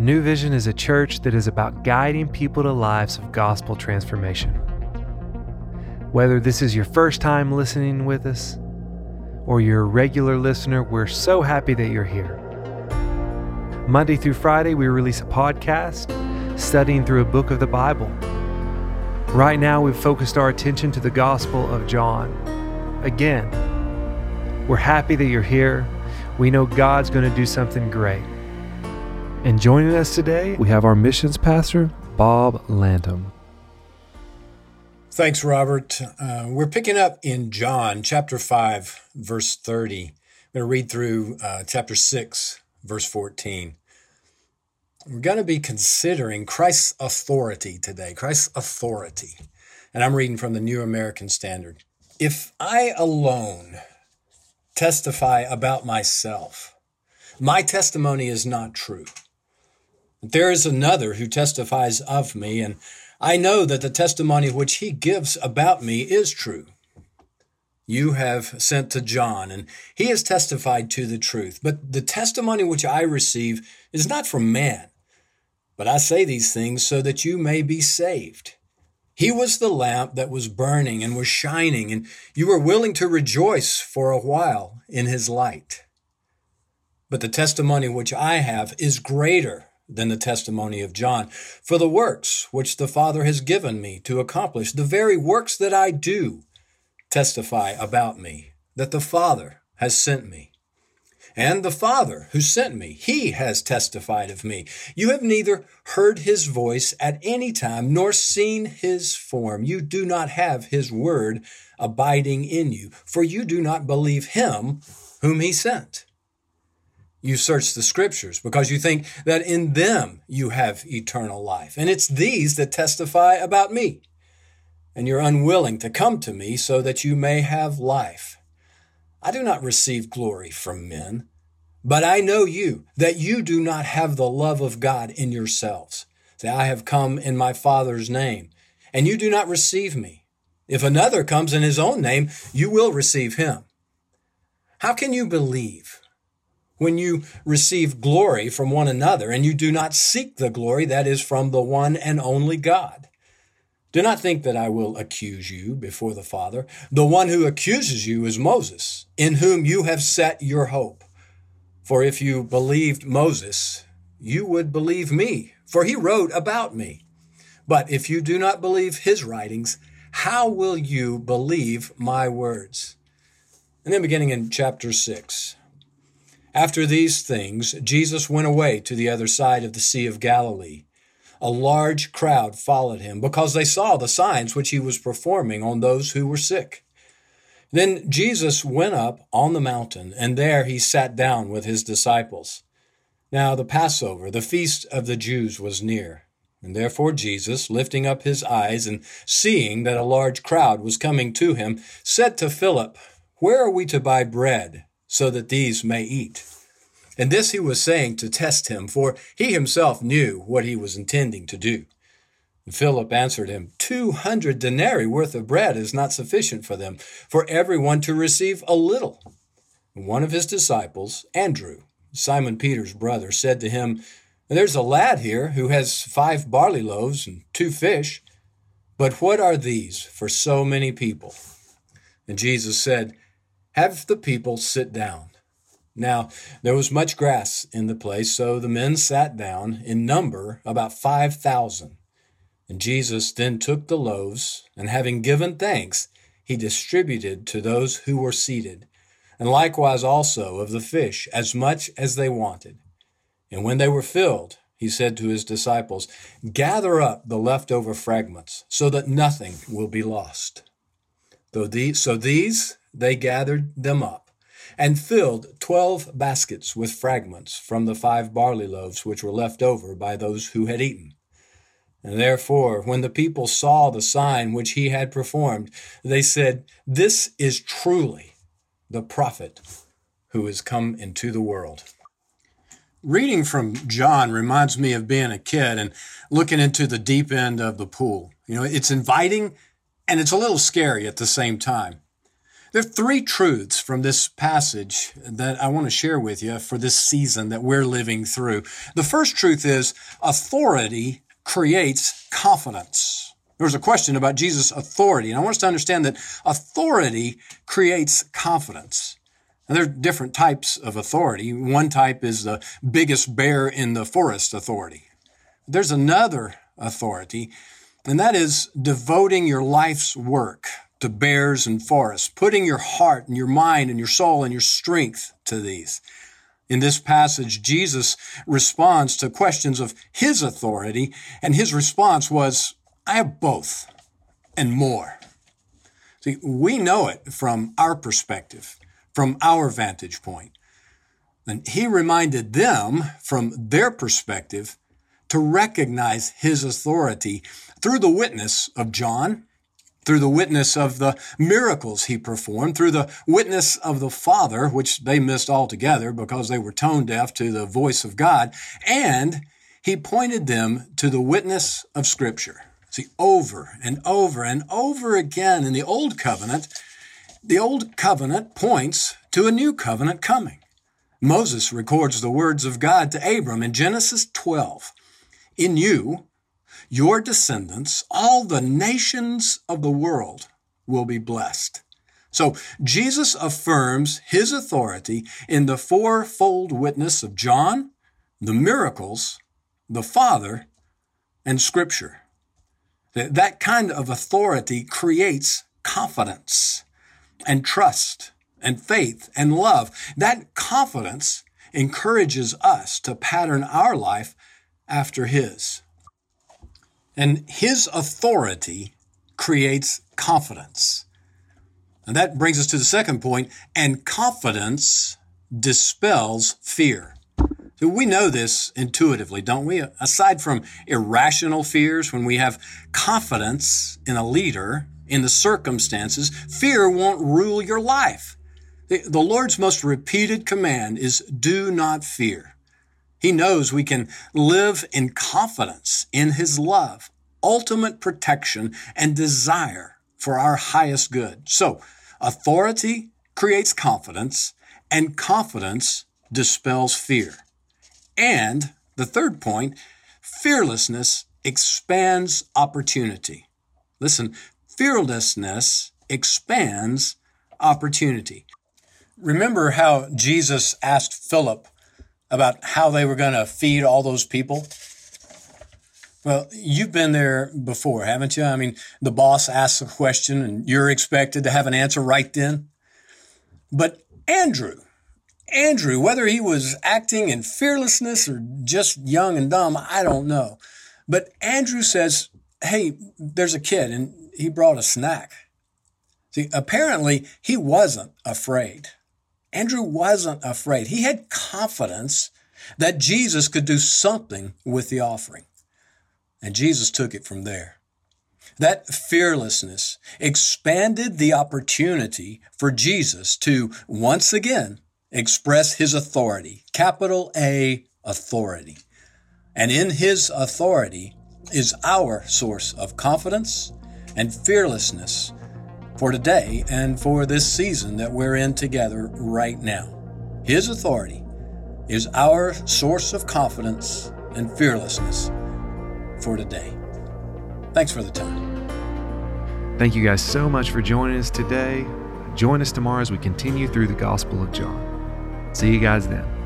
New Vision is a church that is about guiding people to lives of gospel transformation. Whether this is your first time listening with us or you're a regular listener, we're so happy that you're here. Monday through Friday, we release a podcast studying through a book of the Bible. Right now, we've focused our attention to the Gospel of John. Again, we're happy that you're here. We know God's going to do something great. And joining us today, we have our missions pastor, Bob Lantom. Thanks, Robert. Uh, we're picking up in John chapter 5, verse 30. I'm going to read through uh, chapter 6, verse 14. We're going to be considering Christ's authority today, Christ's authority. And I'm reading from the New American Standard. If I alone testify about myself, my testimony is not true. There is another who testifies of me, and I know that the testimony which he gives about me is true. You have sent to John, and he has testified to the truth. But the testimony which I receive is not from man. But I say these things so that you may be saved. He was the lamp that was burning and was shining, and you were willing to rejoice for a while in his light. But the testimony which I have is greater than the testimony of John. For the works which the Father has given me to accomplish, the very works that I do, testify about me, that the Father has sent me. And the Father who sent me, he has testified of me. You have neither heard his voice at any time nor seen his form. You do not have his word abiding in you, for you do not believe him whom he sent. You search the scriptures because you think that in them you have eternal life. And it's these that testify about me. And you're unwilling to come to me so that you may have life. I do not receive glory from men, but I know you, that you do not have the love of God in yourselves. Say, I have come in my Father's name, and you do not receive me. If another comes in his own name, you will receive him. How can you believe when you receive glory from one another and you do not seek the glory that is from the one and only God? Do not think that I will accuse you before the Father. The one who accuses you is Moses, in whom you have set your hope. For if you believed Moses, you would believe me, for he wrote about me. But if you do not believe his writings, how will you believe my words? And then beginning in chapter 6. After these things, Jesus went away to the other side of the Sea of Galilee a large crowd followed him because they saw the signs which he was performing on those who were sick. Then Jesus went up on the mountain, and there he sat down with his disciples. Now the Passover, the feast of the Jews, was near. And therefore Jesus, lifting up his eyes and seeing that a large crowd was coming to him, said to Philip, Where are we to buy bread so that these may eat? And this he was saying to test him, for he himself knew what he was intending to do. And Philip answered him, Two hundred denarii worth of bread is not sufficient for them, for everyone to receive a little. And one of his disciples, Andrew, Simon Peter's brother, said to him, There's a lad here who has five barley loaves and two fish, but what are these for so many people? And Jesus said, Have the people sit down. Now, there was much grass in the place, so the men sat down, in number about five thousand. And Jesus then took the loaves, and having given thanks, he distributed to those who were seated, and likewise also of the fish, as much as they wanted. And when they were filled, he said to his disciples, Gather up the leftover fragments, so that nothing will be lost. Though these, so these they gathered them up and filled twelve baskets with fragments from the five barley loaves which were left over by those who had eaten. And therefore, when the people saw the sign which he had performed, they said, This is truly the prophet who has come into the world. Reading from John reminds me of being a kid and looking into the deep end of the pool. You know, it's inviting and it's a little scary at the same time. There are three truths from this passage that I want to share with you for this season that we're living through. The first truth is authority creates confidence. There was a question about Jesus' authority, and I want us to understand that authority creates confidence. And there are different types of authority. One type is the biggest bear in the forest authority. There's another authority, and that is devoting your life's work to bears and forests, putting your heart and your mind and your soul and your strength to these. In this passage, Jesus responds to questions of his authority, and his response was, I have both and more. See, we know it from our perspective from our vantage point. And he reminded them from their perspective to recognize his authority through the witness of John, through the witness of the miracles he performed, through the witness of the Father, which they missed altogether because they were tone deaf to the voice of God, and he pointed them to the witness of Scripture. See, over and over and over again in the Old Covenant, the Old Covenant points to a new covenant coming. Moses records the words of God to Abram in Genesis 12. In you, your descendants, all the nations of the world will be blessed. So Jesus affirms his authority in the fourfold witness of John, the miracles, the Father, and Scripture. That kind of authority creates confidence and trust and faith and love. That confidence encourages us to pattern our life after His. And His authority creates confidence. And that brings us to the second point, and confidence dispels fear. So we know this intuitively, don't we? Aside from irrational fears, when we have confidence in a leader in the circumstances, fear won't rule your life. The Lord's most repeated command is do not fear. He knows we can live in confidence in His love, ultimate protection, and desire for our highest good. So, authority creates confidence, and confidence dispels fear. And the third point, fearlessness expands opportunity. Listen, fearlessness expands opportunity. Remember how Jesus asked Philip about how they were going to feed all those people? Well, you've been there before, haven't you? I mean, the boss asks a question and you're expected to have an answer right then. But Andrew, Andrew, whether he was acting in fearlessness or just young and dumb, I don't know. But Andrew says, Hey, there's a kid and he brought a snack. See, apparently he wasn't afraid. Andrew wasn't afraid. He had confidence that Jesus could do something with the offering. And Jesus took it from there. That fearlessness expanded the opportunity for Jesus to once again express his authority, capital A authority. And in his authority is our source of confidence and fearlessness for today and for this season that we're in together right now. His authority is our source of confidence and fearlessness for today. Thanks for the time. Thank you guys so much for joining us today. Join us tomorrow as we continue through the Gospel of John. See you guys then.